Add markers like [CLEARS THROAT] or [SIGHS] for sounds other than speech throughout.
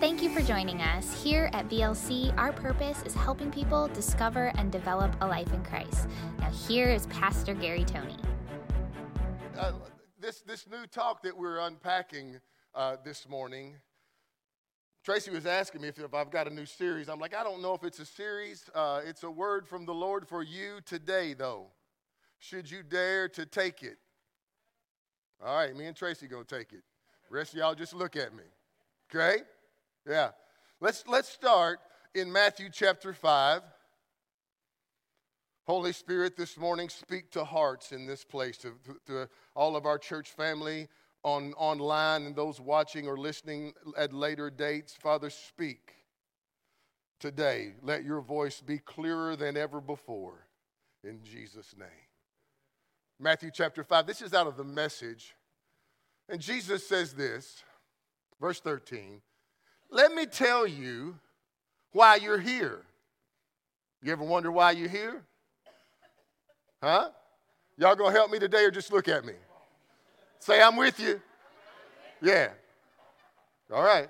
Thank you for joining us. Here at VLC, our purpose is helping people discover and develop a life in Christ. Now, here is Pastor Gary Tony. Uh, this, this new talk that we're unpacking uh, this morning, Tracy was asking me if, if, I've got a new series. I'm like, I don't know if it's a series. Uh, it's a word from the Lord for you today, though. Should you dare to take it? All right, me and Tracy gonna take it. Rest of y'all just look at me. Okay? Yeah. Let's, let's start in Matthew chapter 5. Holy Spirit, this morning, speak to hearts in this place, to, to, all of our church family on, online and those watching or listening at later dates. Father, speak today. Let your voice be clearer than ever before. In Jesus' name. Matthew chapter 5. This is out of the message. And Jesus says this, verse 13 let me tell you why you're here. You ever wonder why you're here? Huh? Y'all gonna help me today or just look at me? Say, I'm with you. Yeah. All right.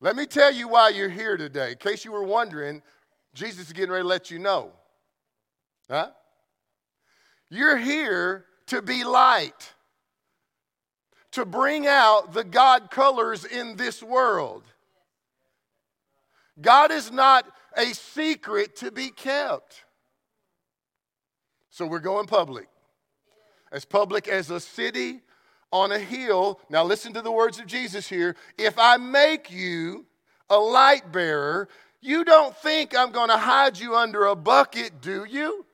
Let me tell you why you're here today. In case you were wondering, Jesus is getting ready to let you know. Huh? You're here to be light to bring out the God colors in this world. God is not a secret to be kept. So we're going public. As public as a city on a hill. Now, listen to the words of Jesus here. If I make you a light bearer, you don't think I'm going to hide you under a bucket, do you?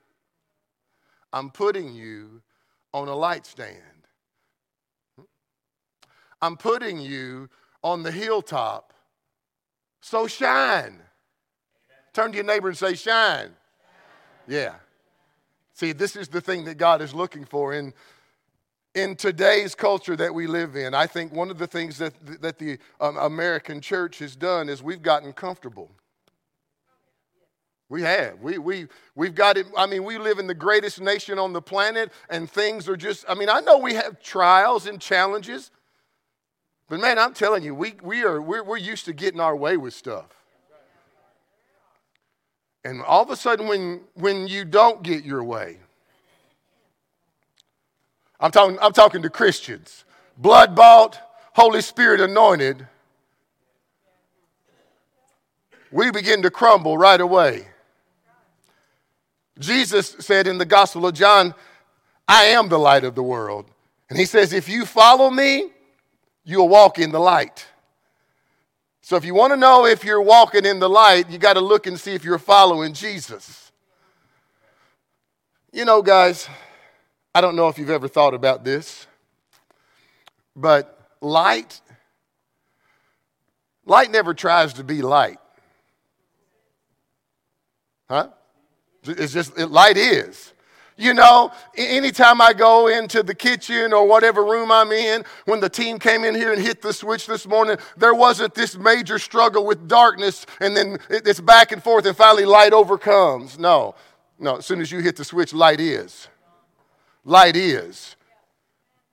I'm putting you on a light stand. I'm putting you on the hilltop. So shine. Turn to your neighbor and say, shine. Yeah. See, this is the thing that God is looking for in, in today's culture that we live in. I think one of the things that, that the um, American church has done is we've gotten comfortable. We have. We, we, we've got it. I mean, we live in the greatest nation on the planet, and things are just, I mean, I know we have trials and challenges. But man, I'm telling you, we, we are, we're, we're used to getting our way with stuff. And all of a sudden, when, when you don't get your way, I'm talking, I'm talking to Christians, blood bought, Holy Spirit anointed, we begin to crumble right away. Jesus said in the Gospel of John, I am the light of the world. And he says, If you follow me, you'll walk in the light. So if you want to know if you're walking in the light, you got to look and see if you're following Jesus. You know, guys, I don't know if you've ever thought about this, but light light never tries to be light. Huh? It's just light is. You know, anytime I go into the kitchen or whatever room I'm in, when the team came in here and hit the switch this morning, there wasn't this major struggle with darkness and then it's back and forth and finally light overcomes. No, no, as soon as you hit the switch, light is. Light is.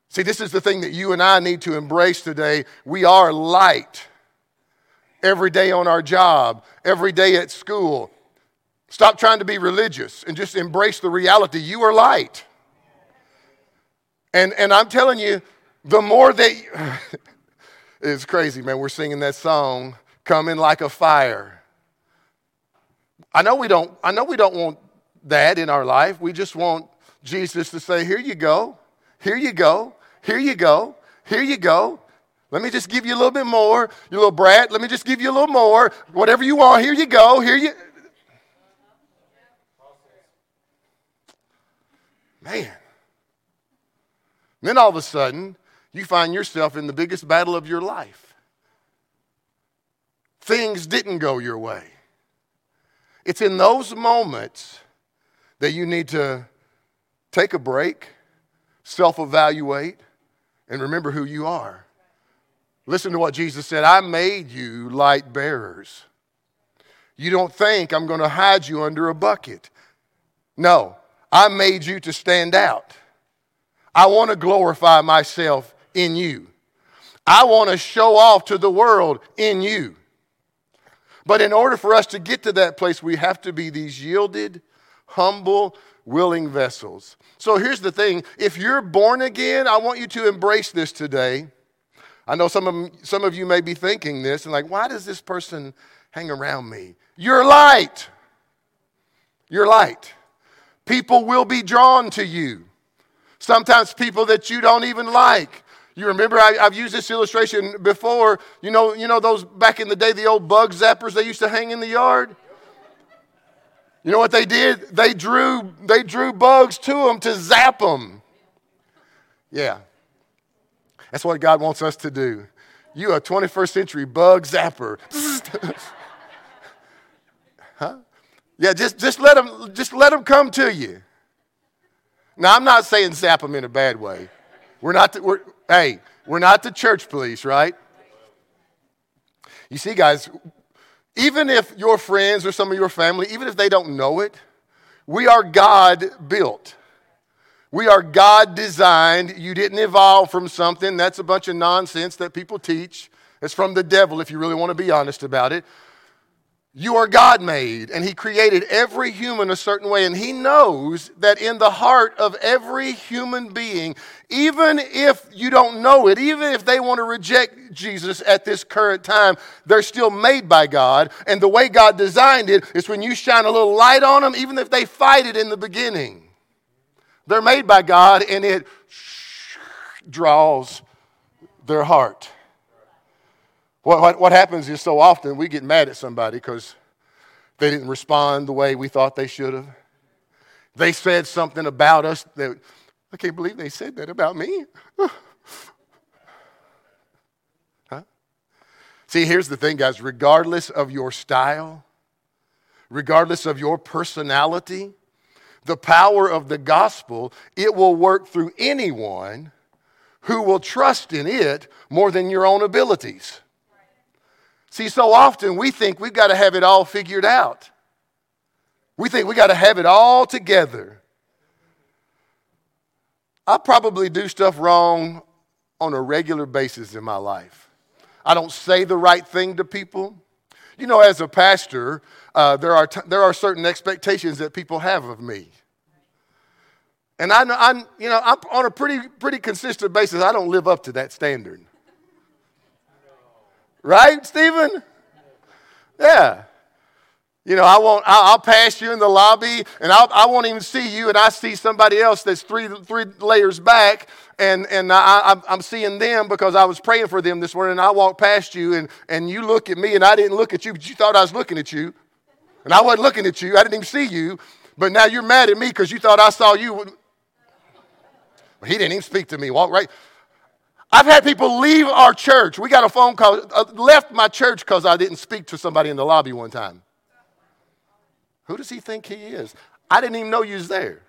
See, this is the thing that you and I need to embrace today. We are light every day on our job, every day at school, Stop trying to be religious and just embrace the reality. You are light. And, and I'm telling you, the more that [SIGHS] it's crazy, man. We're singing that song, coming like a fire. I know we don't, I know we don't want that in our life. We just want Jesus to say, Here you go, here you go, here you go, here you go. Let me just give you a little bit more. You little brat, let me just give you a little more. Whatever you want, here you go, here you Man. Then all of a sudden, you find yourself in the biggest battle of your life. Things didn't go your way. It's in those moments that you need to take a break, self evaluate, and remember who you are. Listen to what Jesus said I made you light bearers. You don't think I'm going to hide you under a bucket. No, I made you to stand out. I want to glorify myself in you. I want to show off to the world in you. But in order for us to get to that place, we have to be these yielded, humble, willing vessels. So here's the thing if you're born again, I want you to embrace this today. I know some of, some of you may be thinking this and like, why does this person hang around me? You're light. You're light. People will be drawn to you. Sometimes people that you don't even like. You remember I, have used this illustration before. You know, you know those back in the day, the old bug zappers they used to hang in the yard. You know what they did? They drew they drew bugs to them to zap them. Yeah, that's what God wants us to do. You a 21st century bug zapper. [LAUGHS] Yeah, just, just, let them, just let them come to you. Now, I'm not saying zap them in a bad way. We're not, the, we're, hey, we're not the church police, right? You see, guys, even if your friends or some of your family, even if they don't know it, we are God built. We are God designed. You didn't evolve from something. That's a bunch of nonsense that people teach. It's from the devil, if you really want to be honest about it. You are God made, and He created every human a certain way, and He knows that in the heart of every human being, even if you don't know it, even if they want to reject Jesus at this current time, they're still made by God. And the way God designed it is when you shine a little light on them, even if they fight it in the beginning. They're made by God, and it draws their heart. What, what, happens is so often we get mad at somebody because they didn't respond the way we thought they should have. They said something about us that I can't believe they said that about me. [LAUGHS] huh? See, here's the thing, guys regardless of your style, regardless of your personality, the power of the gospel, it will work through anyone who will trust in it more than your own abilities. See, so often we think we've got to have it all figured out. We think we got to have it all together. I probably do stuff wrong on a regular basis in my life. I don't say the right thing to people. You know, as a pastor, uh, there, are t- there are certain expectations that people have of me. And I, I'm, you know, I'm on a pretty, pretty consistent basis, I don't live up to that standard. Right, Stephen? Yeah. You know, I won't, I'll pass you in the lobby and I'll, I won't even see you, and I see somebody else that's three, three layers back, and, and I, I'm seeing them because I was praying for them this morning, and I walk past you, and, and you look at me, and I didn't look at you, but you thought I was looking at you. And I wasn't looking at you, I didn't even see you, but now you're mad at me because you thought I saw you. He didn't even speak to me. Walk right. I've had people leave our church. We got a phone call, uh, left my church because I didn't speak to somebody in the lobby one time. Who does he think he is? I didn't even know you was there.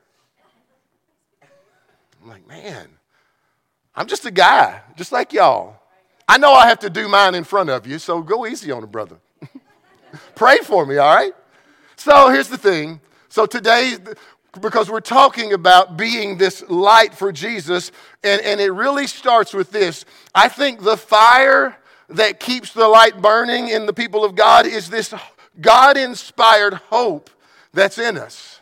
I'm like, man, I'm just a guy, just like y'all. I know I have to do mine in front of you, so go easy on it, brother. [LAUGHS] Pray for me, all right? So here's the thing. So today, because we're talking about being this light for Jesus, and, and it really starts with this. I think the fire that keeps the light burning in the people of God is this God inspired hope that's in us.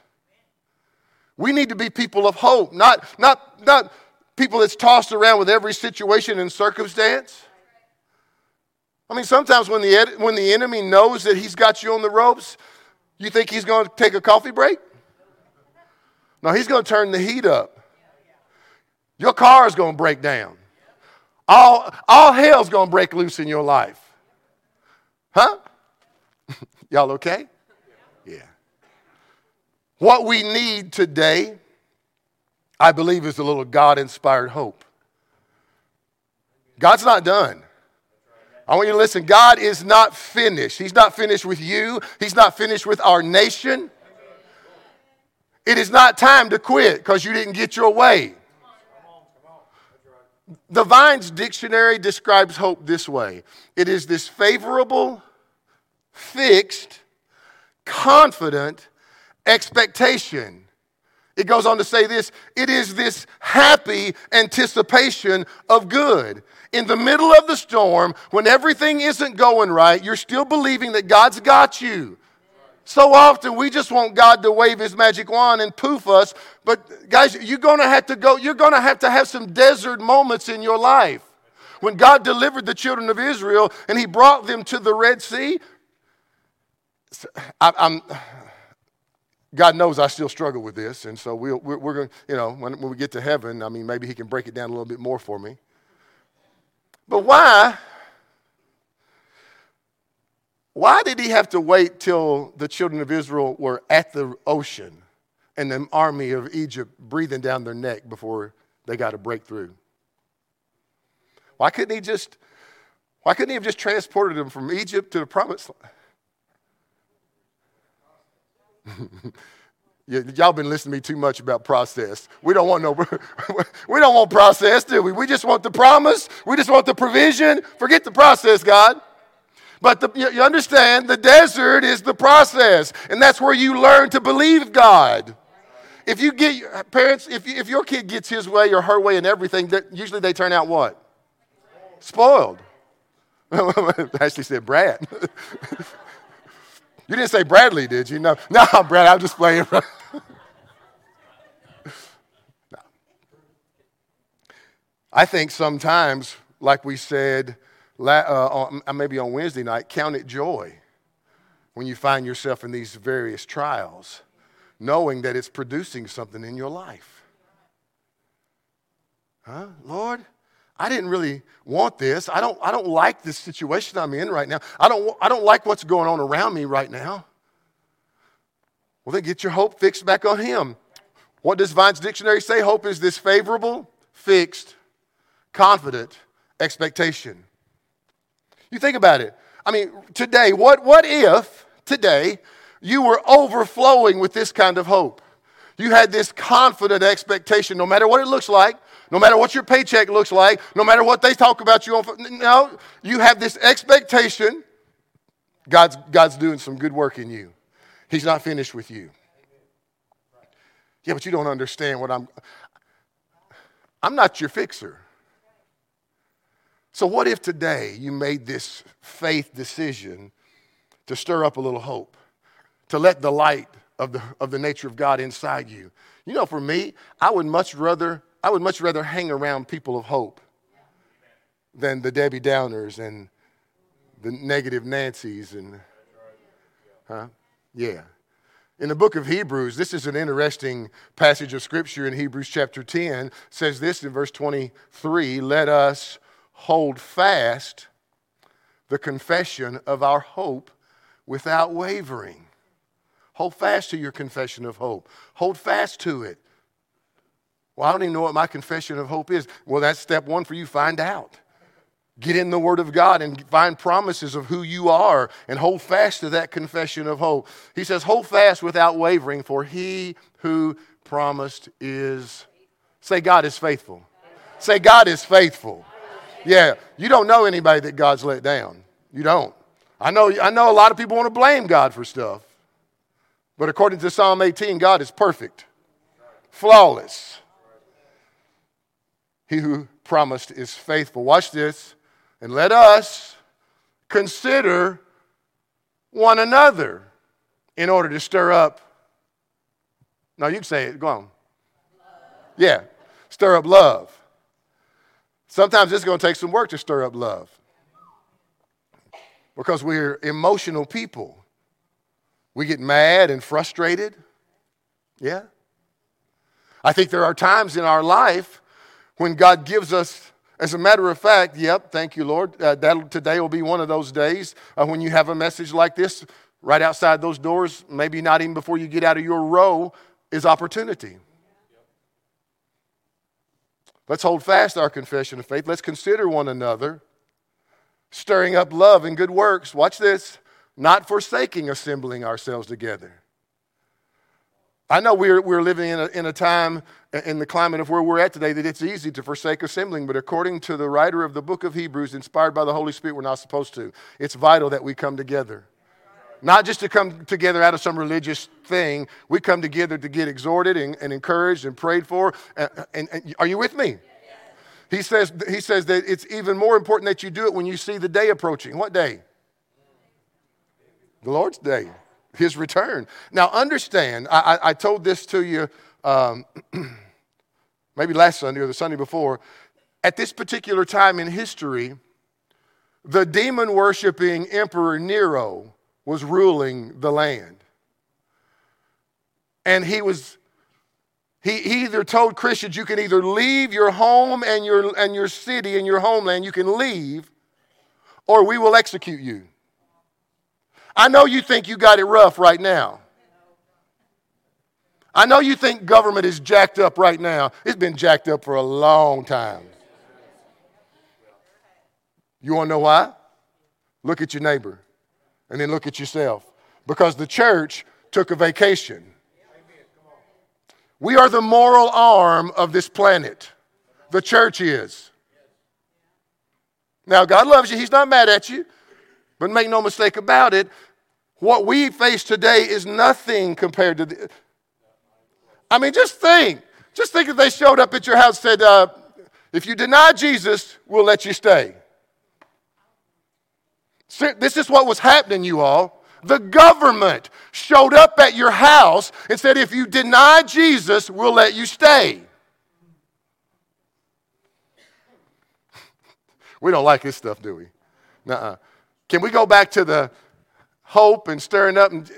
We need to be people of hope, not, not, not people that's tossed around with every situation and circumstance. I mean, sometimes when the, when the enemy knows that he's got you on the ropes, you think he's going to take a coffee break? No, he's going to turn the heat up. Your car is going to break down. All, all hell's going to break loose in your life. Huh? [LAUGHS] Y'all okay? Yeah. What we need today, I believe, is a little God inspired hope. God's not done. I want you to listen. God is not finished. He's not finished with you, He's not finished with our nation. It is not time to quit because you didn't get your way. The Vine's dictionary describes hope this way it is this favorable, fixed, confident expectation It goes on to say this it is this happy anticipation of good. In the middle of the storm, when everything isn't going right, you're still believing that God's got you. So often we just want God to wave his magic wand and poof us. But guys, you're gonna have to go, you're gonna have to have some desert moments in your life. When God delivered the children of Israel and he brought them to the Red Sea, I, am God knows I still struggle with this, and so we we're, we're going to, you know, when, when we get to heaven, I mean, maybe He can break it down a little bit more for me. But why? Why did He have to wait till the children of Israel were at the ocean and the army of Egypt breathing down their neck before they got a breakthrough? Why couldn't He just? Why couldn't He have just transported them from Egypt to the promised land? [LAUGHS] Y'all been listening to me too much about process. We don't want no, [LAUGHS] we don't want process, do we? We just want the promise. We just want the provision. Forget the process, God. But the, you understand, the desert is the process, and that's where you learn to believe God. If you get parents, if, you, if your kid gets his way or her way in everything, usually they turn out what? Spoiled. [LAUGHS] Ashley said, Brad. [LAUGHS] You didn't say Bradley, did you? No, no, [LAUGHS] Brad, I'm just playing. no. I think sometimes, like we said uh, uh, maybe on Wednesday night, count it joy when you find yourself in these various trials, knowing that it's producing something in your life. Huh? Lord, I didn't really want this. I don't, I don't like this situation I'm in right now. I don't, I don't like what's going on around me right now. Well, then get your hope fixed back on Him. What does Vine's dictionary say? Hope is this favorable, fixed, confident expectation. You think about it. I mean, today, what, what if today you were overflowing with this kind of hope? You had this confident expectation, no matter what it looks like, no matter what your paycheck looks like, no matter what they talk about you on. No, you have this expectation. God's, God's doing some good work in you. He's not finished with you. Yeah, but you don't understand what I'm. I'm not your fixer. So, what if today you made this faith decision to stir up a little hope, to let the light of the, of the nature of God inside you? You know, for me, I would much rather I would much rather hang around people of hope than the Debbie Downers and the negative Nancy's and, huh? Yeah. In the book of Hebrews, this is an interesting passage of scripture in Hebrews chapter 10. says this in verse 23 Let us hold fast the confession of our hope without wavering. Hold fast to your confession of hope. Hold fast to it. Well, I don't even know what my confession of hope is. Well, that's step one for you. Find out. Get in the Word of God and find promises of who you are and hold fast to that confession of hope. He says, Hold fast without wavering, for he who promised is. Say, God is faithful. Say, God is faithful. Yeah, you don't know anybody that God's let down. You don't. I know, I know a lot of people want to blame God for stuff. But according to Psalm 18, God is perfect, flawless. He who promised is faithful. Watch this. And let us consider one another in order to stir up. No, you can say it. Go on. Yeah, stir up love. Sometimes it's going to take some work to stir up love because we're emotional people. We get mad and frustrated. Yeah. I think there are times in our life when God gives us, as a matter of fact, yep, thank you, Lord. Uh, that today will be one of those days uh, when you have a message like this right outside those doors, maybe not even before you get out of your row, is opportunity. Let's hold fast our confession of faith. Let's consider one another, stirring up love and good works. Watch this, not forsaking assembling ourselves together I know we're, we're living in a, in a time in the climate of where we're at today that it's easy to forsake assembling, but according to the writer of the book of Hebrews, inspired by the Holy Spirit, we're not supposed to. It's vital that we come together. Not just to come together out of some religious thing. We come together to get exhorted and, and encouraged and prayed for. And, and, and are you with me? He says, he says that it's even more important that you do it when you see the day approaching. What day? The Lord's day, His return. Now, understand, I, I, I told this to you um, [CLEARS THROAT] maybe last Sunday or the Sunday before. At this particular time in history, the demon worshiping Emperor Nero was ruling the land. And he was he, he either told Christians you can either leave your home and your, and your city and your homeland, you can leave, or we will execute you. I know you think you got it rough right now. I know you think government is jacked up right now. It's been jacked up for a long time. You want to know why? Look at your neighbor and then look at yourself. Because the church took a vacation. We are the moral arm of this planet. The church is. Now, God loves you. He's not mad at you. But make no mistake about it, what we face today is nothing compared to the. I mean, just think. Just think if they showed up at your house and said, uh, if you deny Jesus, we'll let you stay. This is what was happening, you all. The government showed up at your house and said, if you deny Jesus, we'll let you stay. [LAUGHS] we don't like this stuff, do we? nuh Can we go back to the hope and stirring up and.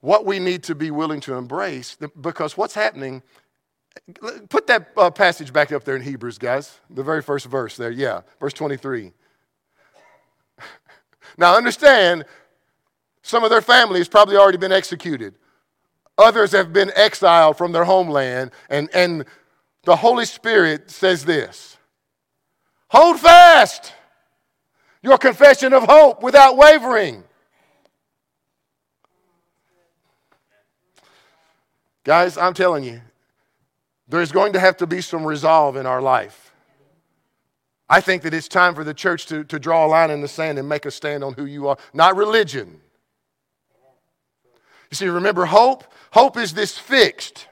What we need to be willing to embrace, because what's happening Put that uh, passage back up there in Hebrews, guys. The very first verse there. Yeah, verse 23. [LAUGHS] now, understand, some of their families probably already been executed. Others have been exiled from their homeland. And, and the Holy Spirit says this Hold fast your confession of hope without wavering. Guys, I'm telling you, there's going to have to be some resolve in our life. I think that it's time for the church to, to draw a line in the sand and make a stand on who you are, not religion. You see, remember, hope? Hope is this fixed,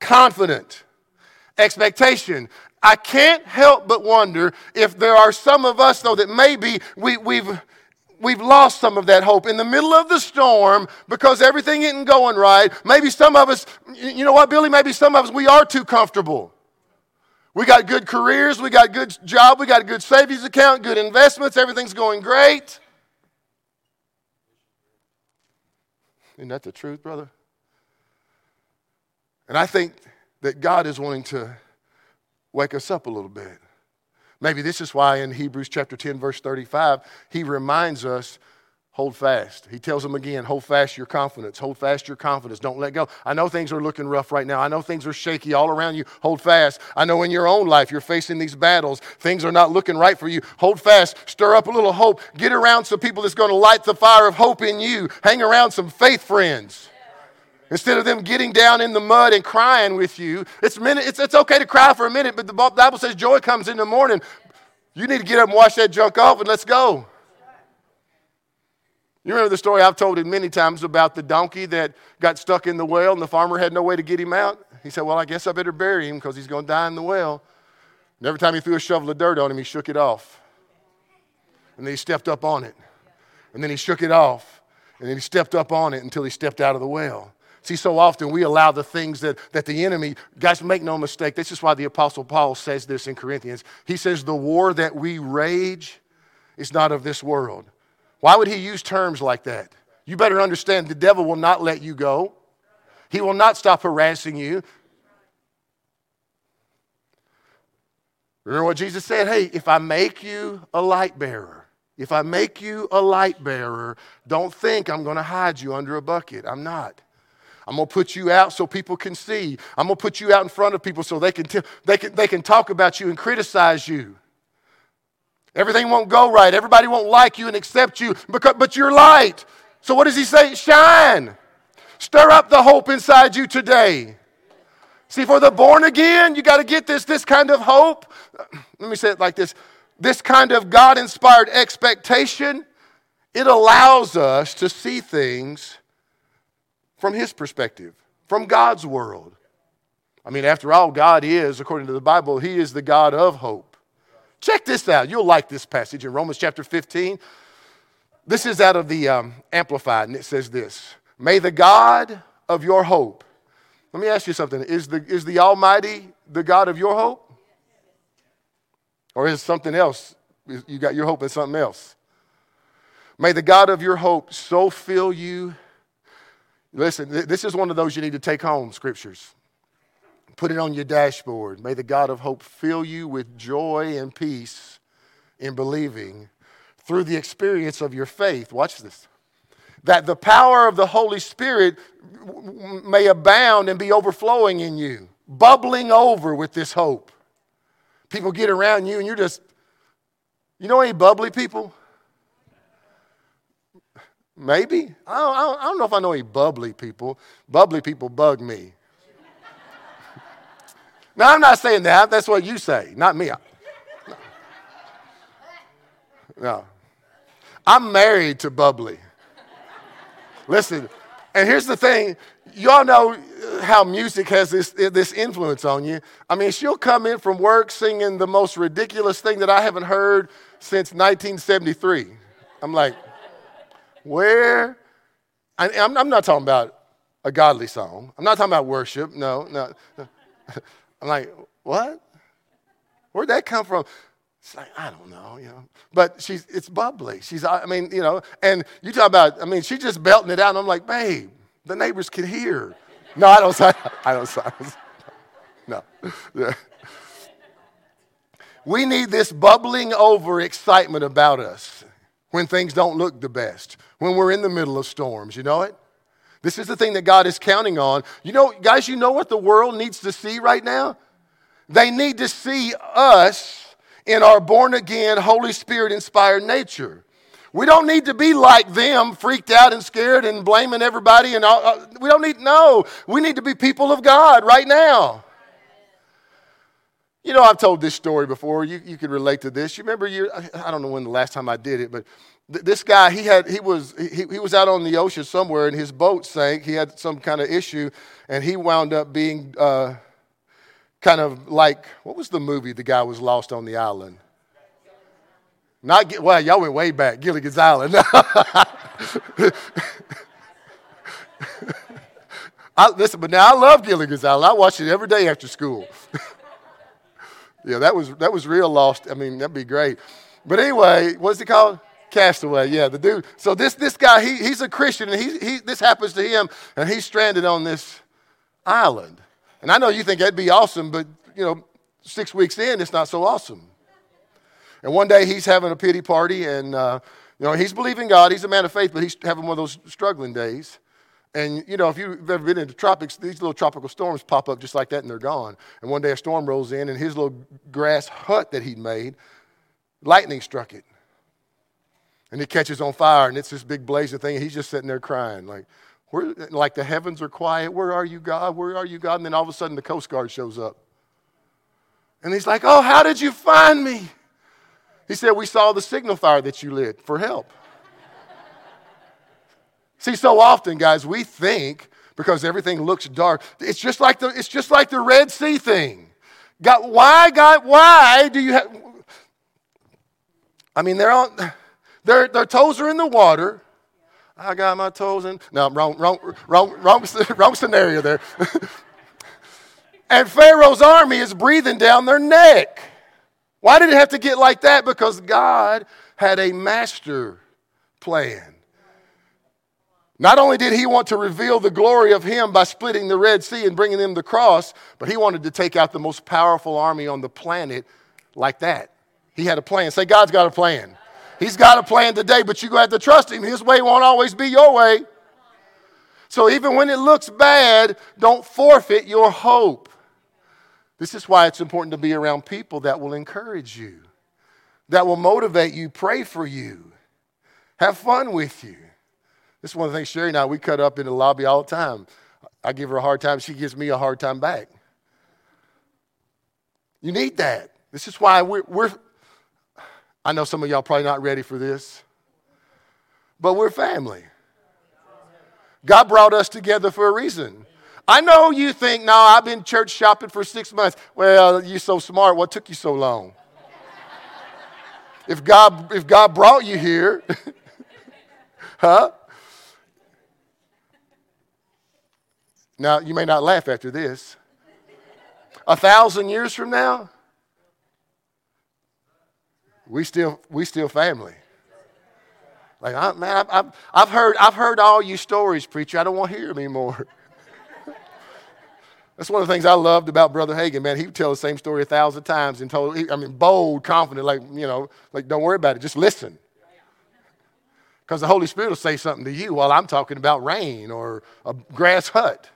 confident expectation. I can't help but wonder if there are some of us, though, that maybe we, we've we've lost some of that hope in the middle of the storm because everything isn't going right. Maybe some of us, you know what, Billy? Maybe some of us, we are too comfortable. We got good careers, we got good job, we got a good savings account, good investments, everything's going great. Isn't that the truth, brother? And I think that God is wanting to wake us up a little bit. Maybe this is why in Hebrews chapter 10, verse 35, he reminds us hold fast. He tells them again, hold fast your confidence. Hold fast your confidence. Don't let go. I know things are looking rough right now. I know things are shaky all around you. Hold fast. I know in your own life you're facing these battles. Things are not looking right for you. Hold fast. Stir up a little hope. Get around some people that's going to light the fire of hope in you. Hang around some faith friends. Instead of them getting down in the mud and crying with you, it's, minute, it's, it's okay to cry for a minute, but the Bible says joy comes in the morning. You need to get up and wash that junk off and let's go. You remember the story I've told it many times about the donkey that got stuck in the well and the farmer had no way to get him out? He said, Well, I guess I better bury him because he's going to die in the well. And every time he threw a shovel of dirt on him, he shook it off. And then he stepped up on it. And then he shook it off. And then he stepped up on it until he stepped out of the well. See, so often we allow the things that, that the enemy, guys, make no mistake. This is why the Apostle Paul says this in Corinthians. He says, The war that we rage is not of this world. Why would he use terms like that? You better understand the devil will not let you go, he will not stop harassing you. Remember what Jesus said? Hey, if I make you a light bearer, if I make you a light bearer, don't think I'm going to hide you under a bucket. I'm not. I'm going to put you out so people can see. I'm going to put you out in front of people so they can, t- they, can, they can talk about you and criticize you. Everything won't go right. Everybody won't like you and accept you, because, but you're light. So, what does he say? Shine. Stir up the hope inside you today. See, for the born again, you got to get this, this kind of hope. [CLEARS THROAT] let me say it like this this kind of God inspired expectation, it allows us to see things from His perspective, from God's world. I mean, after all, God is, according to the Bible, He is the God of hope. Check this out. You'll like this passage in Romans chapter 15. This is out of the um, Amplified, and it says this May the God of your hope. Let me ask you something. Is the, is the Almighty the God of your hope? Or is something else? You got your hope in something else. May the God of your hope so fill you. Listen, this is one of those you need to take home, scriptures. Put it on your dashboard. May the God of hope fill you with joy and peace in believing through the experience of your faith. Watch this. That the power of the Holy Spirit may abound and be overflowing in you, bubbling over with this hope. People get around you and you're just, you know any bubbly people? Maybe. I don't, I don't, know if I know any bubbly people. Bubbly people bug me. [LAUGHS] now, I'm not saying that. That's what you say, not me. No. no. I'm married to bubbly. Listen, and here's the thing y'all know how music has this, this influence on you. I mean, she'll come in from work singing the most ridiculous thing that I haven't heard since 1973. I'm like, where? I, am I'm not talking about a godly song. I'm not talking about worship. No, no. [LAUGHS] I'm like, what? Where'd that come from? It's like, I don't know, you know. But she's, it's bubbly. She's, I mean, you know, and you talk about, I mean, she's just belting it out. And I'm like, babe, the neighbors can hear. No, I don't [LAUGHS] say, I don't say, no. [LAUGHS] We need this bubbling over excitement about us when things don't look the best, when we're in the middle of storms. You know it? This is the thing that God is counting on. You know, guys, you know what the world needs to see right now? They need to see us in our born again, Holy Spirit inspired nature. We don't need to be like them, freaked out and scared and blaming everybody. And all, uh, we don't need, no, we need to be people of God right now. You know, I've told this story before. You, you can relate to this. You remember, you, I don't know when the last time I did it, but th- this guy, he, had, he, was, he, he was out on the ocean somewhere and his boat sank. He had some kind of issue and he wound up being uh, kind of like, what was the movie the guy was lost on the island? Not, well, y'all went way back, Gilligan's Island. [LAUGHS] I, listen, but now I love Gilligan's Island. I watch it every day after school. [LAUGHS] yeah, that was, that was real lost. I mean, that'd be great. But anyway, what's it called? Castaway, yeah, the dude. So this, this guy, he, he's a Christian, and he, he, this happens to him, and he's stranded on this island. And I know you think that'd be awesome, but, you know, six weeks in, it's not so awesome. And one day he's having a pity party, and uh, you know he's believing God. He's a man of faith, but he's having one of those struggling days. And you know, if you've ever been in the tropics, these little tropical storms pop up just like that, and they're gone. And one day a storm rolls in, and his little grass hut that he'd made, lightning struck it, and it catches on fire, and it's this big blazing thing. And he's just sitting there crying, like, where, like the heavens are quiet. Where are you, God? Where are you, God? And then all of a sudden, the Coast Guard shows up, and he's like, Oh, how did you find me? He said, We saw the signal fire that you lit for help. See, so often, guys, we think because everything looks dark, it's just like the, it's just like the Red Sea thing. God, why, God, why do you have. I mean, they're on, their, their toes are in the water. I got my toes in. No, wrong, wrong, wrong, wrong, [LAUGHS] wrong scenario there. [LAUGHS] and Pharaoh's army is breathing down their neck. Why did it have to get like that? Because God had a master plan. Not only did he want to reveal the glory of him by splitting the Red Sea and bringing them the cross, but he wanted to take out the most powerful army on the planet like that. He had a plan. Say, God's got a plan. He's got a plan today, but you're going to have to trust him. His way won't always be your way. So even when it looks bad, don't forfeit your hope. This is why it's important to be around people that will encourage you, that will motivate you, pray for you, have fun with you. This is one of the things Sherry and I, we cut up in the lobby all the time. I give her a hard time, she gives me a hard time back. You need that. This is why we're, we're I know some of y'all probably not ready for this, but we're family. God brought us together for a reason. I know you think, no, I've been church shopping for six months. Well, you're so smart. What took you so long? if God, if God brought you here, [LAUGHS] huh? Now, you may not laugh after this. A thousand years from now, we still, we still family. Like, I, man, I've, I've, heard, I've heard all you stories, preacher. I don't want to hear them anymore. [LAUGHS] That's one of the things I loved about Brother Hagin, man. He would tell the same story a thousand times and told, I mean, bold, confident, like, you know, like, don't worry about it, just listen. Because the Holy Spirit will say something to you while I'm talking about rain or a grass hut.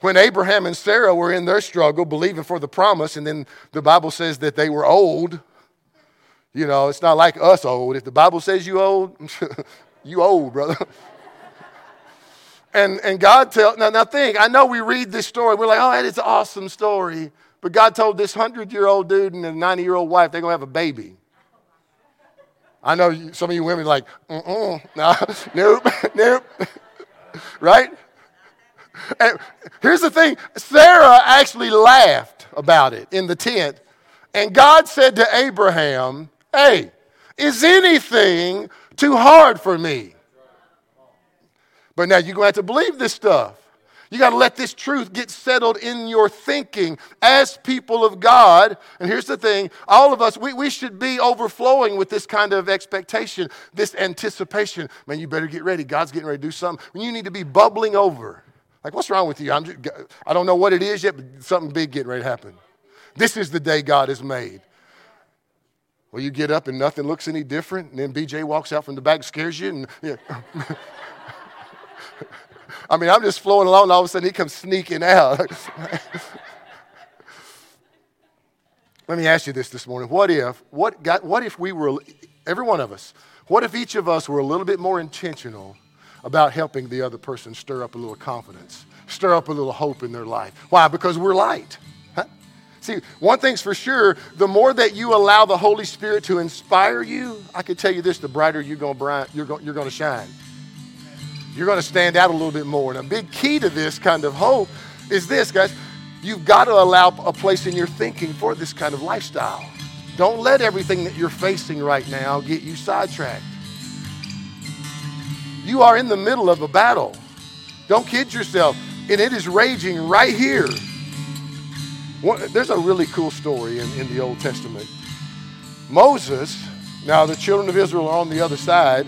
When Abraham and Sarah were in their struggle, believing for the promise, and then the Bible says that they were old, you know, it's not like us old. If the Bible says you old, [LAUGHS] you old, brother. And, and God tell now, now think, I know we read this story, we're like, oh, that is an awesome story. But God told this 100 year old dude and a 90 year old wife they're going to have a baby. I know some of you women like, mm no, [LAUGHS] nope, [LAUGHS] nope. right? And here's the thing Sarah actually laughed about it in the tent. And God said to Abraham, Hey, is anything too hard for me? But now you're going to have to believe this stuff. You got to let this truth get settled in your thinking as people of God. And here's the thing all of us, we, we should be overflowing with this kind of expectation, this anticipation. Man, you better get ready. God's getting ready to do something. You need to be bubbling over. Like, what's wrong with you? I'm just, I don't know what it is yet, but something big getting ready to happen. This is the day God has made. Well, you get up and nothing looks any different, and then BJ walks out from the back, scares you, and yeah. [LAUGHS] I mean, I'm just flowing along, and all of a sudden he comes sneaking out. [LAUGHS] Let me ask you this this morning. What if, what, got, what if we were, every one of us, what if each of us were a little bit more intentional about helping the other person stir up a little confidence, stir up a little hope in their life? Why? Because we're light. See, one thing's for sure the more that you allow the Holy Spirit to inspire you, I can tell you this the brighter you're going to shine you're going to stand out a little bit more. And a big key to this kind of hope is this, guys. You've got to allow a place in your thinking for this kind of lifestyle. Don't let everything that you're facing right now get you sidetracked. You are in the middle of a battle. Don't kid yourself. And it is raging right here. there's a really cool story in, in the Old Testament. Moses, now the children of Israel are on the other side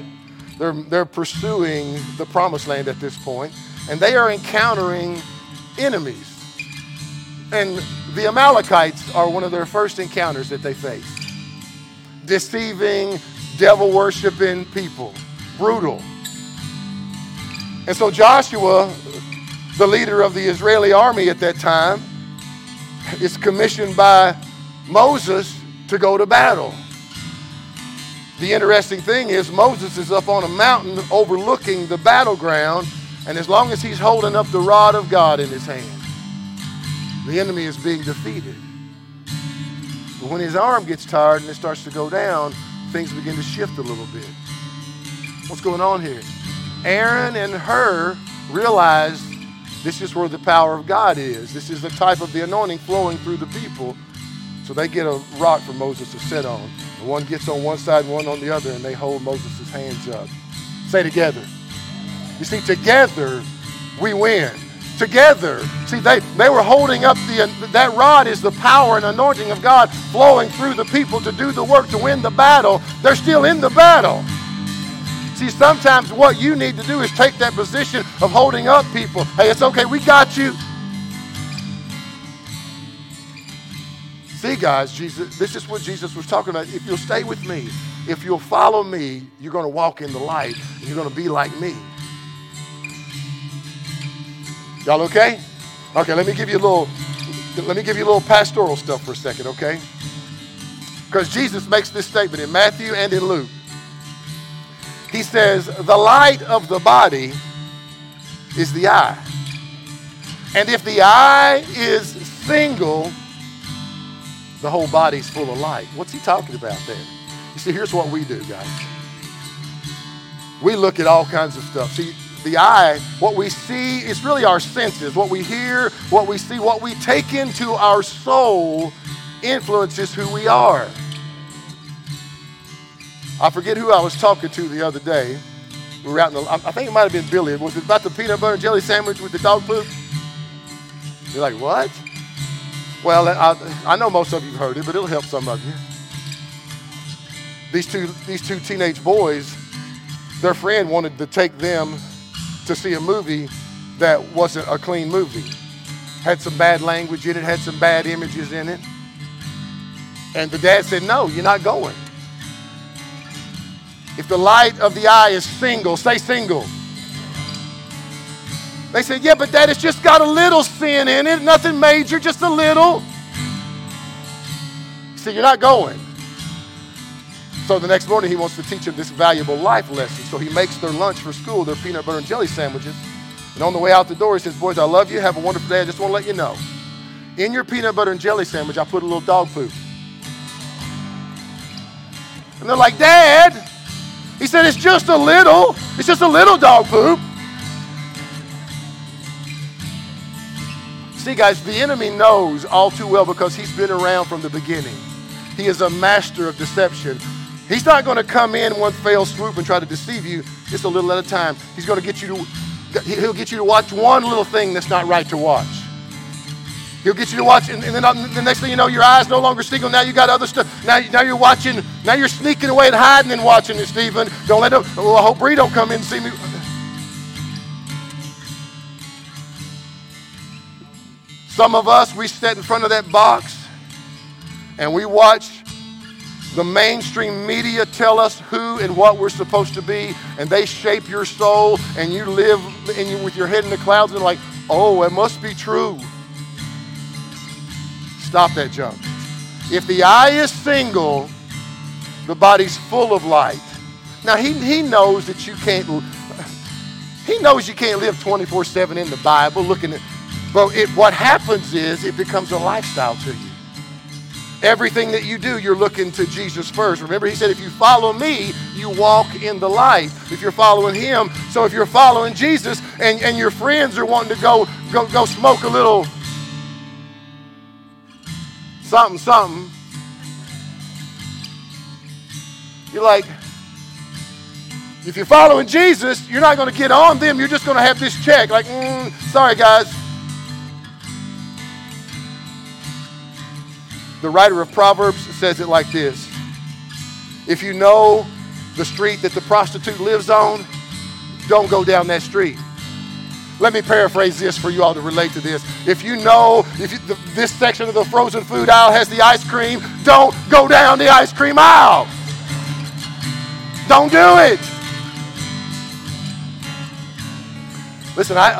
they're, they're pursuing the promised land at this point, and they are encountering enemies. And the Amalekites are one of their first encounters that they face. Deceiving, devil worshiping people, brutal. And so Joshua, the leader of the Israeli army at that time, is commissioned by Moses to go to battle. The interesting thing is, Moses is up on a mountain overlooking the battleground, and as long as he's holding up the rod of God in his hand, the enemy is being defeated. But when his arm gets tired and it starts to go down, things begin to shift a little bit. What's going on here? Aaron and Hur realized this is where the power of God is. This is the type of the anointing flowing through the people. So they get a rock for Moses to sit on. And one gets on one side, one on the other, and they hold Moses' hands up. Say together. You see, together we win. Together. See, they, they were holding up the, that rod is the power and anointing of God flowing through the people to do the work to win the battle. They're still in the battle. See, sometimes what you need to do is take that position of holding up people. Hey, it's okay, we got you. See, guys, Jesus, this is what Jesus was talking about. If you'll stay with me, if you'll follow me, you're going to walk in the light and you're going to be like me. Y'all okay? Okay, let me give you a little let me give you a little pastoral stuff for a second, okay? Because Jesus makes this statement in Matthew and in Luke. He says, "The light of the body is the eye. And if the eye is single, the whole body's full of light. What's he talking about there? You see, here's what we do, guys. We look at all kinds of stuff. See, the eye, what we see is really our senses. What we hear, what we see, what we take into our soul influences who we are. I forget who I was talking to the other day. We were out in the, I think it might have been Billy. Was it about the peanut butter and jelly sandwich with the dog poop? You're like, what? Well, I, I know most of you have heard it, but it'll help some of you. These two, these two teenage boys, their friend wanted to take them to see a movie that wasn't a clean movie. Had some bad language in it, had some bad images in it. And the dad said, No, you're not going. If the light of the eye is single, say single. They said, Yeah, but dad, it's just got a little sin in it, nothing major, just a little. See, you're not going. So the next morning, he wants to teach them this valuable life lesson. So he makes their lunch for school, their peanut butter and jelly sandwiches. And on the way out the door, he says, Boys, I love you. Have a wonderful day. I just want to let you know. In your peanut butter and jelly sandwich, I put a little dog poop. And they're like, Dad, he said, It's just a little, it's just a little dog poop. See, guys, the enemy knows all too well because he's been around from the beginning. He is a master of deception. He's not going to come in one fell swoop and try to deceive you just a little at a time. He's going to get you to, he'll get you to watch one little thing that's not right to watch. He'll get you to watch, and, then um, the next thing you know, your eyes no longer single. Now you got other stuff. Now, now you're watching. Now you're sneaking away and hiding and watching it, Stephen. Don't let him. Oh, well, I hope Bree don't come in and see me. Some of us, we sit in front of that box and we watch the mainstream media tell us who and what we're supposed to be, and they shape your soul, and you live you, with your head in the clouds and like, oh, it must be true. Stop that junk. If the eye is single, the body's full of light. Now he, he knows that you can't he knows you can't live 24-7 in the Bible looking at but it, what happens is it becomes a lifestyle to you. Everything that you do, you're looking to Jesus first. Remember, he said, if you follow me, you walk in the light. If you're following him, so if you're following Jesus and, and your friends are wanting to go, go, go smoke a little something, something, you're like, if you're following Jesus, you're not going to get on them. You're just going to have this check. Like, mm, sorry, guys. The writer of Proverbs says it like this If you know the street that the prostitute lives on, don't go down that street. Let me paraphrase this for you all to relate to this. If you know if you, the, this section of the frozen food aisle has the ice cream, don't go down the ice cream aisle. Don't do it. Listen, I,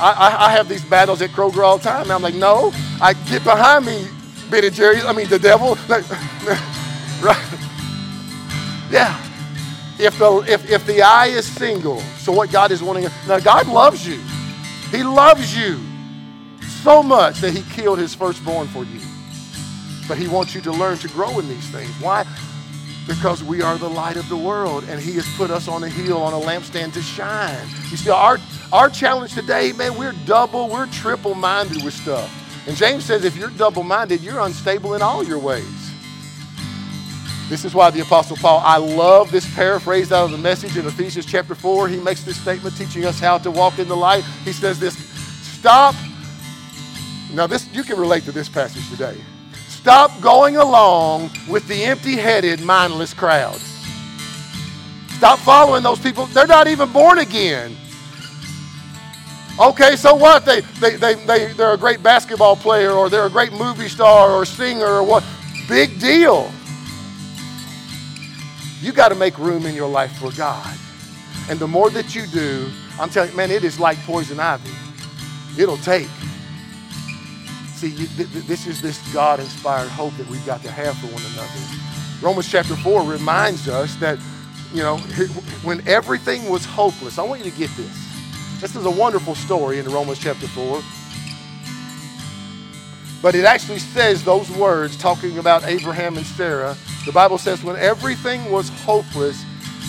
I, I have these battles at Kroger all the time. I'm like, no, I get behind me, Ben and Jerry, I mean, the devil. [LAUGHS] right? Yeah. If the, if, if the eye is single, so what God is wanting, now God loves you. He loves you so much that he killed his firstborn for you. But he wants you to learn to grow in these things. Why? Because we are the light of the world and he has put us on a hill, on a lampstand to shine. You see, our, our challenge today, man, we're double, we're triple minded with stuff. And James says if you're double minded, you're unstable in all your ways. This is why the Apostle Paul, I love this paraphrase out of the message in Ephesians chapter 4. He makes this statement teaching us how to walk in the light. He says this stop. Now, this you can relate to this passage today. Stop going along with the empty headed, mindless crowd. Stop following those people. They're not even born again. Okay, so what? They, they, they, they, they're a great basketball player or they're a great movie star or singer or what? Big deal. You got to make room in your life for God. And the more that you do, I'm telling you, man, it is like poison ivy. It'll take. See, you, th- th- this is this God inspired hope that we've got to have for one another. Romans chapter 4 reminds us that, you know, when everything was hopeless, I want you to get this. This is a wonderful story in Romans chapter 4. But it actually says those words talking about Abraham and Sarah. The Bible says, when everything was hopeless,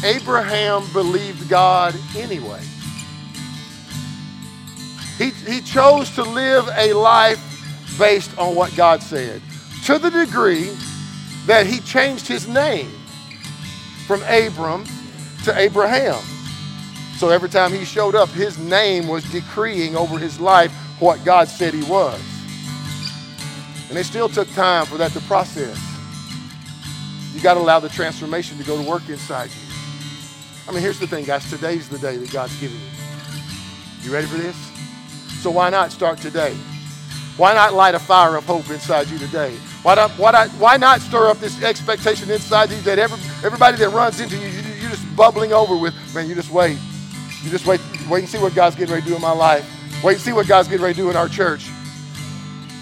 Abraham believed God anyway. He, he chose to live a life based on what God said to the degree that he changed his name from Abram to Abraham. So every time he showed up, his name was decreeing over his life what God said he was. And it still took time for that to process. You got to allow the transformation to go to work inside you. I mean, here's the thing, guys. Today's the day that God's giving you. You ready for this? So why not start today? Why not light a fire of hope inside you today? Why not, why not, why not stir up this expectation inside you that every, everybody that runs into you, you, you're just bubbling over with, man, you just wait. You just wait, wait and see what God's getting ready to do in my life. Wait and see what God's getting ready to do in our church.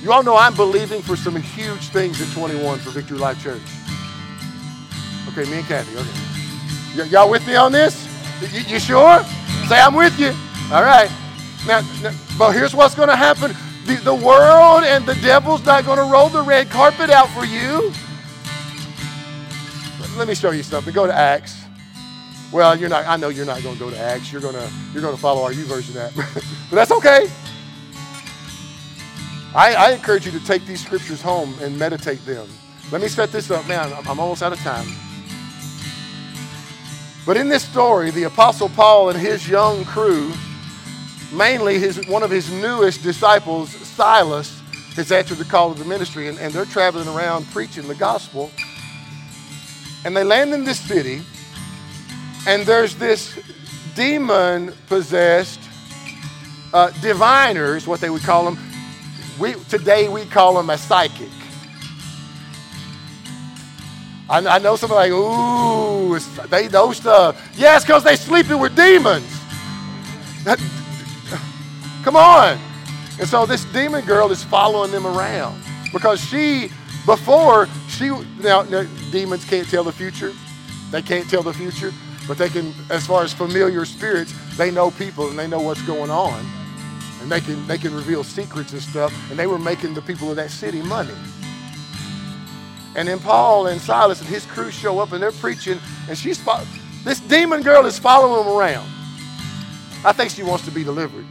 You all know I'm believing for some huge things in 21 for Victory Life Church. Okay, me and Kathy, okay. Y- y'all with me on this? Y- you sure? Say I'm with you. All right. Now, now but here's what's going to happen. The, the world and the devil's not going to roll the red carpet out for you. Let me show you something. Go to Acts. Well, you're not. I know you're not going to go to Acts. You're to you're to follow our YouVersion that, [LAUGHS] but that's okay. I, I, encourage you to take these scriptures home and meditate them. Let me set this up, man. I'm, almost out of time. But in this story, the Apostle Paul and his young crew, mainly his, one of his newest disciples, Silas, has answered the call of the ministry, and, and they're traveling around preaching the gospel. And they land in this city, and there's this demon possessed uh, diviners, what they would call them, we, today we call them a psychic. I, I know somebody like, ooh, they know stuff. Yes, because they sleeping with demons. Come on. And so this demon girl is following them around because she, before, she, now, now demons can't tell the future. They can't tell the future, but they can, as far as familiar spirits, they know people and they know what's going on and they can, they can reveal secrets and stuff. And they were making the people of that city money. And then Paul and Silas and his crew show up and they're preaching, and she's this demon girl is following them around. I think she wants to be delivered.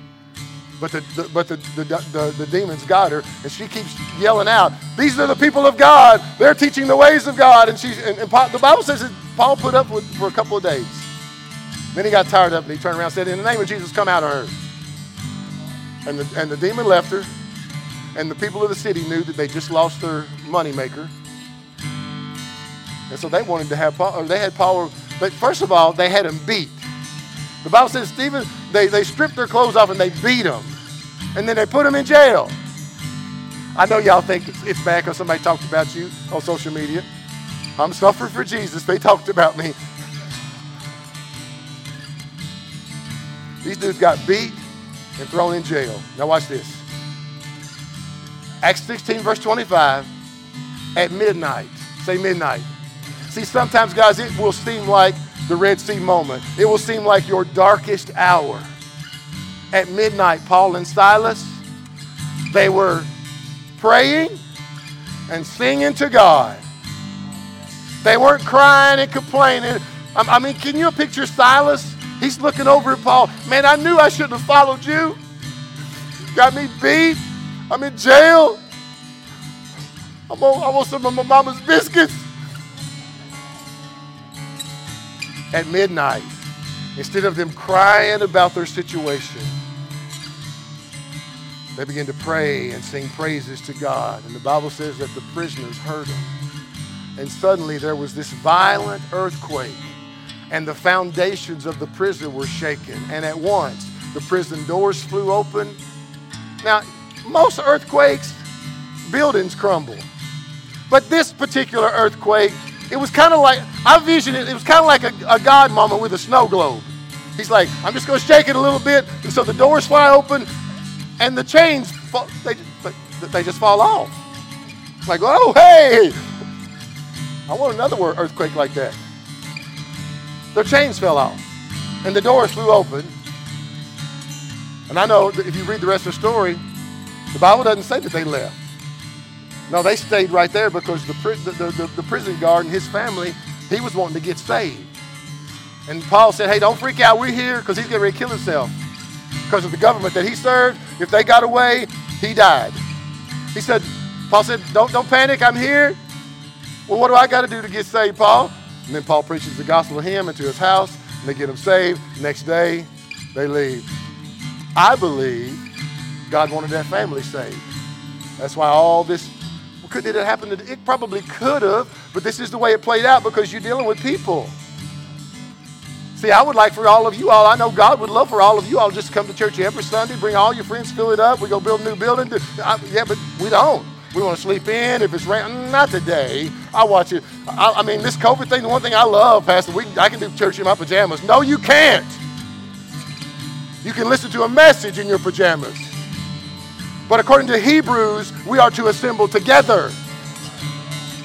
But the, the but the, the, the, the demons got her, and she keeps yelling out, These are the people of God. They're teaching the ways of God. And, she's, and, and Paul, the Bible says that Paul put up with for a couple of days. Then he got tired of it, and he turned around and said, In the name of Jesus, come out of her. And the, and the demon left her, and the people of the city knew that they just lost their moneymaker. And so they wanted to have power, they had power. but first of all, they had him beat. The Bible says Stephen, they, they stripped their clothes off and they beat him. And then they put him in jail. I know y'all think it's, it's bad because somebody talked about you on social media. I'm suffering for Jesus. They talked about me. These dudes got beat and thrown in jail. Now, watch this. Acts 16, verse 25. At midnight, say midnight. See, sometimes, guys, it will seem like the Red Sea moment, it will seem like your darkest hour. At midnight, Paul and Silas, they were praying and singing to God. They weren't crying and complaining. I mean, can you picture Silas He's looking over at Paul. Man, I knew I shouldn't have followed you. Got me beat. I'm in jail. I'm on, I want some of my mama's biscuits. At midnight, instead of them crying about their situation, they begin to pray and sing praises to God. And the Bible says that the prisoners heard them. And suddenly there was this violent earthquake and the foundations of the prison were shaken. And at once, the prison doors flew open. Now, most earthquakes, buildings crumble. But this particular earthquake, it was kind of like, I vision it, it was kind of like a, a God moment with a snow globe. He's like, I'm just going to shake it a little bit. And so the doors fly open and the chains, fall, they, they just fall off. Like, oh, hey, I want another earthquake like that. Their chains fell off, and the doors flew open. And I know that if you read the rest of the story, the Bible doesn't say that they left. No, they stayed right there because the, the, the, the prison guard and his family, he was wanting to get saved. And Paul said, hey, don't freak out. We're here because he's getting ready to kill himself. Because of the government that he served, if they got away, he died. He said, Paul said, don't, don't panic. I'm here. Well, what do I got to do to get saved, Paul? And then Paul preaches the gospel to him and to his house, and they get him saved. Next day, they leave. I believe God wanted that family saved. That's why all this could did it happen? It probably could have, but this is the way it played out because you're dealing with people. See, I would like for all of you all, I know God would love for all of you all just come to church every Sunday, bring all your friends, fill it up. We go build a new building. I, yeah, but we don't. We want to sleep in. If it's rain, not today. I watch it. I, I, mean, this COVID thing, the one thing I love, Pastor, we, I can do church in my pajamas. No, you can't. You can listen to a message in your pajamas. But according to Hebrews, we are to assemble together.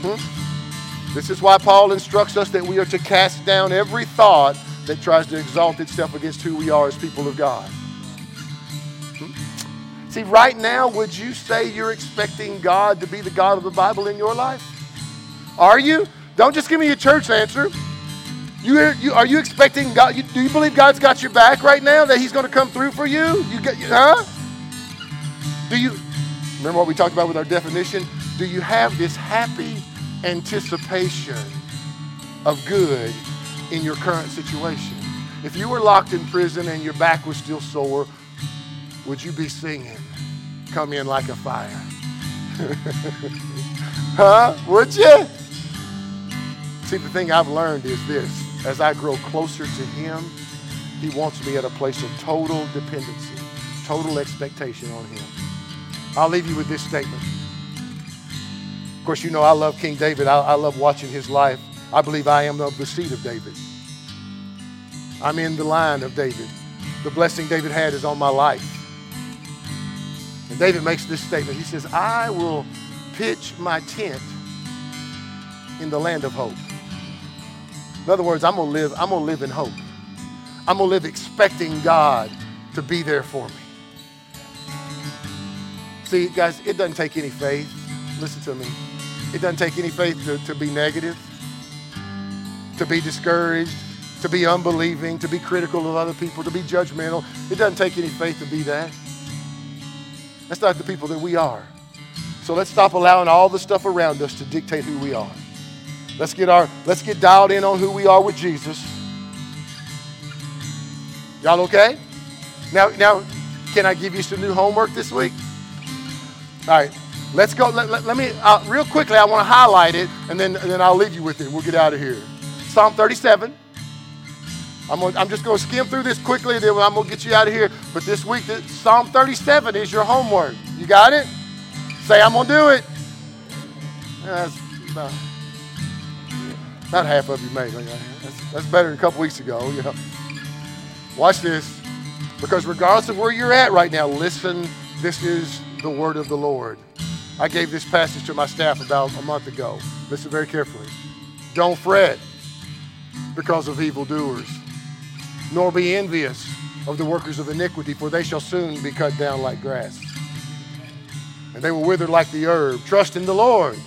Hmm? This is why Paul instructs us that we are to cast down every thought that tries to exalt itself against who we are as people of God. See, right now, would you say you're expecting God to be the God of the Bible in your life? Are you? Don't just give me a church answer. You, you, are you expecting God? You, do you believe God's got your back right now? That He's going to come through for you? You get, huh? Do you remember what we talked about with our definition? Do you have this happy anticipation of good in your current situation? If you were locked in prison and your back was still sore, would you be singing, Come in like a fire? [LAUGHS] huh? Would you? See, the thing I've learned is this as I grow closer to Him, He wants me at a place of total dependency, total expectation on Him. I'll leave you with this statement. Of course, you know I love King David. I, I love watching his life. I believe I am of the seed of David. I'm in the line of David. The blessing David had is on my life. And David makes this statement. He says, I will pitch my tent in the land of hope. In other words, I'm gonna live, I'm gonna live in hope. I'm gonna live expecting God to be there for me. See, guys, it doesn't take any faith. Listen to me. It doesn't take any faith to, to be negative, to be discouraged, to be unbelieving, to be critical of other people, to be judgmental. It doesn't take any faith to be that. That's not the people that we are. So let's stop allowing all the stuff around us to dictate who we are. Let's get our let's get dialed in on who we are with Jesus. Y'all okay? Now now can I give you some new homework this week? All right, let's go. Let, let, let me, uh, real quickly, I want to highlight it, and then, and then I'll leave you with it. We'll get out of here. Psalm 37. I'm, gonna, I'm just going to skim through this quickly, then I'm going to get you out of here. But this week, Psalm 37 is your homework. You got it? Say, I'm going to do it. That's about, about half of you made. That's, that's better than a couple weeks ago. You know. Watch this. Because regardless of where you're at right now, listen, this is the word of the Lord. I gave this passage to my staff about a month ago. Listen very carefully. Don't fret because of evildoers, nor be envious of the workers of iniquity, for they shall soon be cut down like grass. And they will wither like the herb. Trust in the Lord.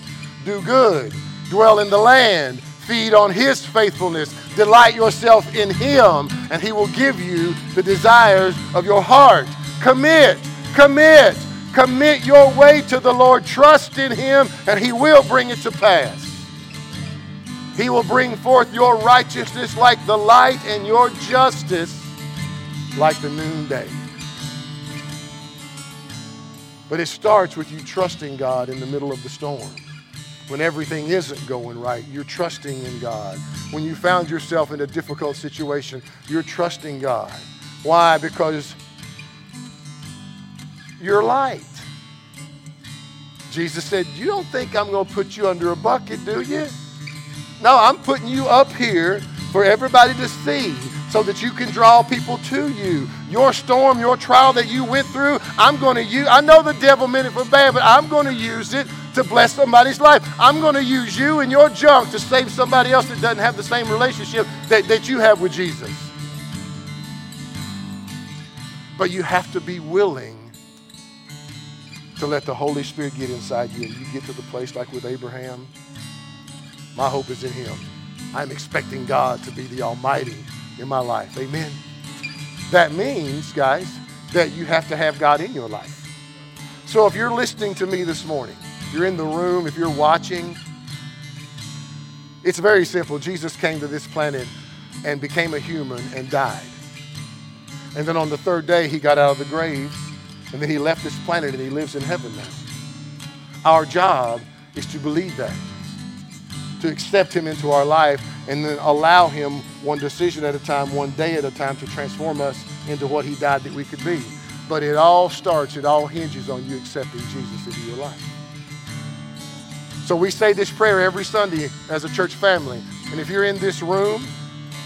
Do good. Dwell in the land. Feed on his faithfulness. Delight yourself in him, and he will give you the desires of your heart. Commit, commit Commit your way to the Lord. Trust in Him, and He will bring it to pass. He will bring forth your righteousness like the light and your justice like the noonday. But it starts with you trusting God in the middle of the storm. When everything isn't going right, you're trusting in God. When you found yourself in a difficult situation, you're trusting God. Why? Because you're light. Jesus said, You don't think I'm going to put you under a bucket, do you? No, I'm putting you up here for everybody to see so that you can draw people to you. Your storm, your trial that you went through, I'm going to use. I know the devil meant it for bad, but I'm going to use it to bless somebody's life. I'm going to use you and your junk to save somebody else that doesn't have the same relationship that, that you have with Jesus. But you have to be willing to let the Holy Spirit get inside you and you get to the place like with Abraham, my hope is in Him. I'm expecting God to be the Almighty in my life. Amen. That means, guys, that you have to have God in your life. So if you're listening to me this morning, you're in the room, if you're watching, it's very simple. Jesus came to this planet and became a human and died. And then on the third day, he got out of the grave, and then he left this planet and he lives in heaven now. Our job is to believe that, to accept him into our life, and then allow him one decision at a time, one day at a time, to transform us into what he died that we could be. But it all starts, it all hinges on you accepting Jesus into your life. So we say this prayer every Sunday as a church family. And if you're in this room,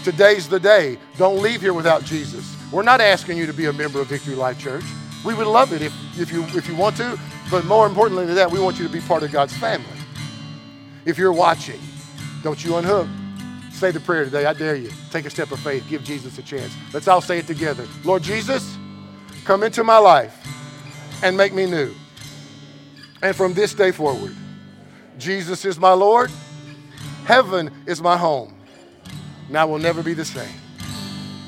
today's the day. Don't leave here without Jesus. We're not asking you to be a member of Victory Life Church. We would love it if, if, you, if you want to, but more importantly than that, we want you to be part of God's family. If you're watching, don't you unhook. Say the prayer today. I dare you. Take a step of faith. Give Jesus a chance. Let's all say it together. Lord Jesus, come into my life and make me new. And from this day forward, Jesus is my Lord. Heaven is my home. And I will never be the same.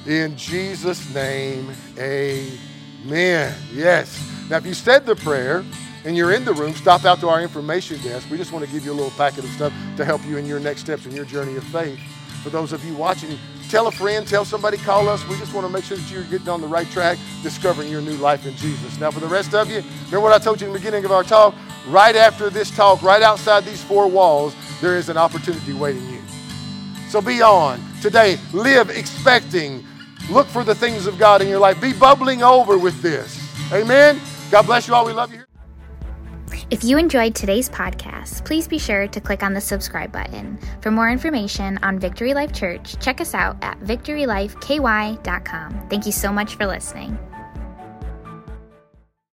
In Jesus' name, amen. Yes. Now, if you said the prayer and you're in the room, stop out to our information desk. We just want to give you a little packet of stuff to help you in your next steps in your journey of faith. For those of you watching, tell a friend, tell somebody, call us. We just want to make sure that you're getting on the right track, discovering your new life in Jesus. Now, for the rest of you, remember what I told you in the beginning of our talk? Right after this talk, right outside these four walls, there is an opportunity waiting you. So be on today. Live expecting. Look for the things of God in your life. Be bubbling over with this. Amen. God bless you all. We love you. If you enjoyed today's podcast, please be sure to click on the subscribe button. For more information on Victory Life Church, check us out at victorylifeky.com. Thank you so much for listening.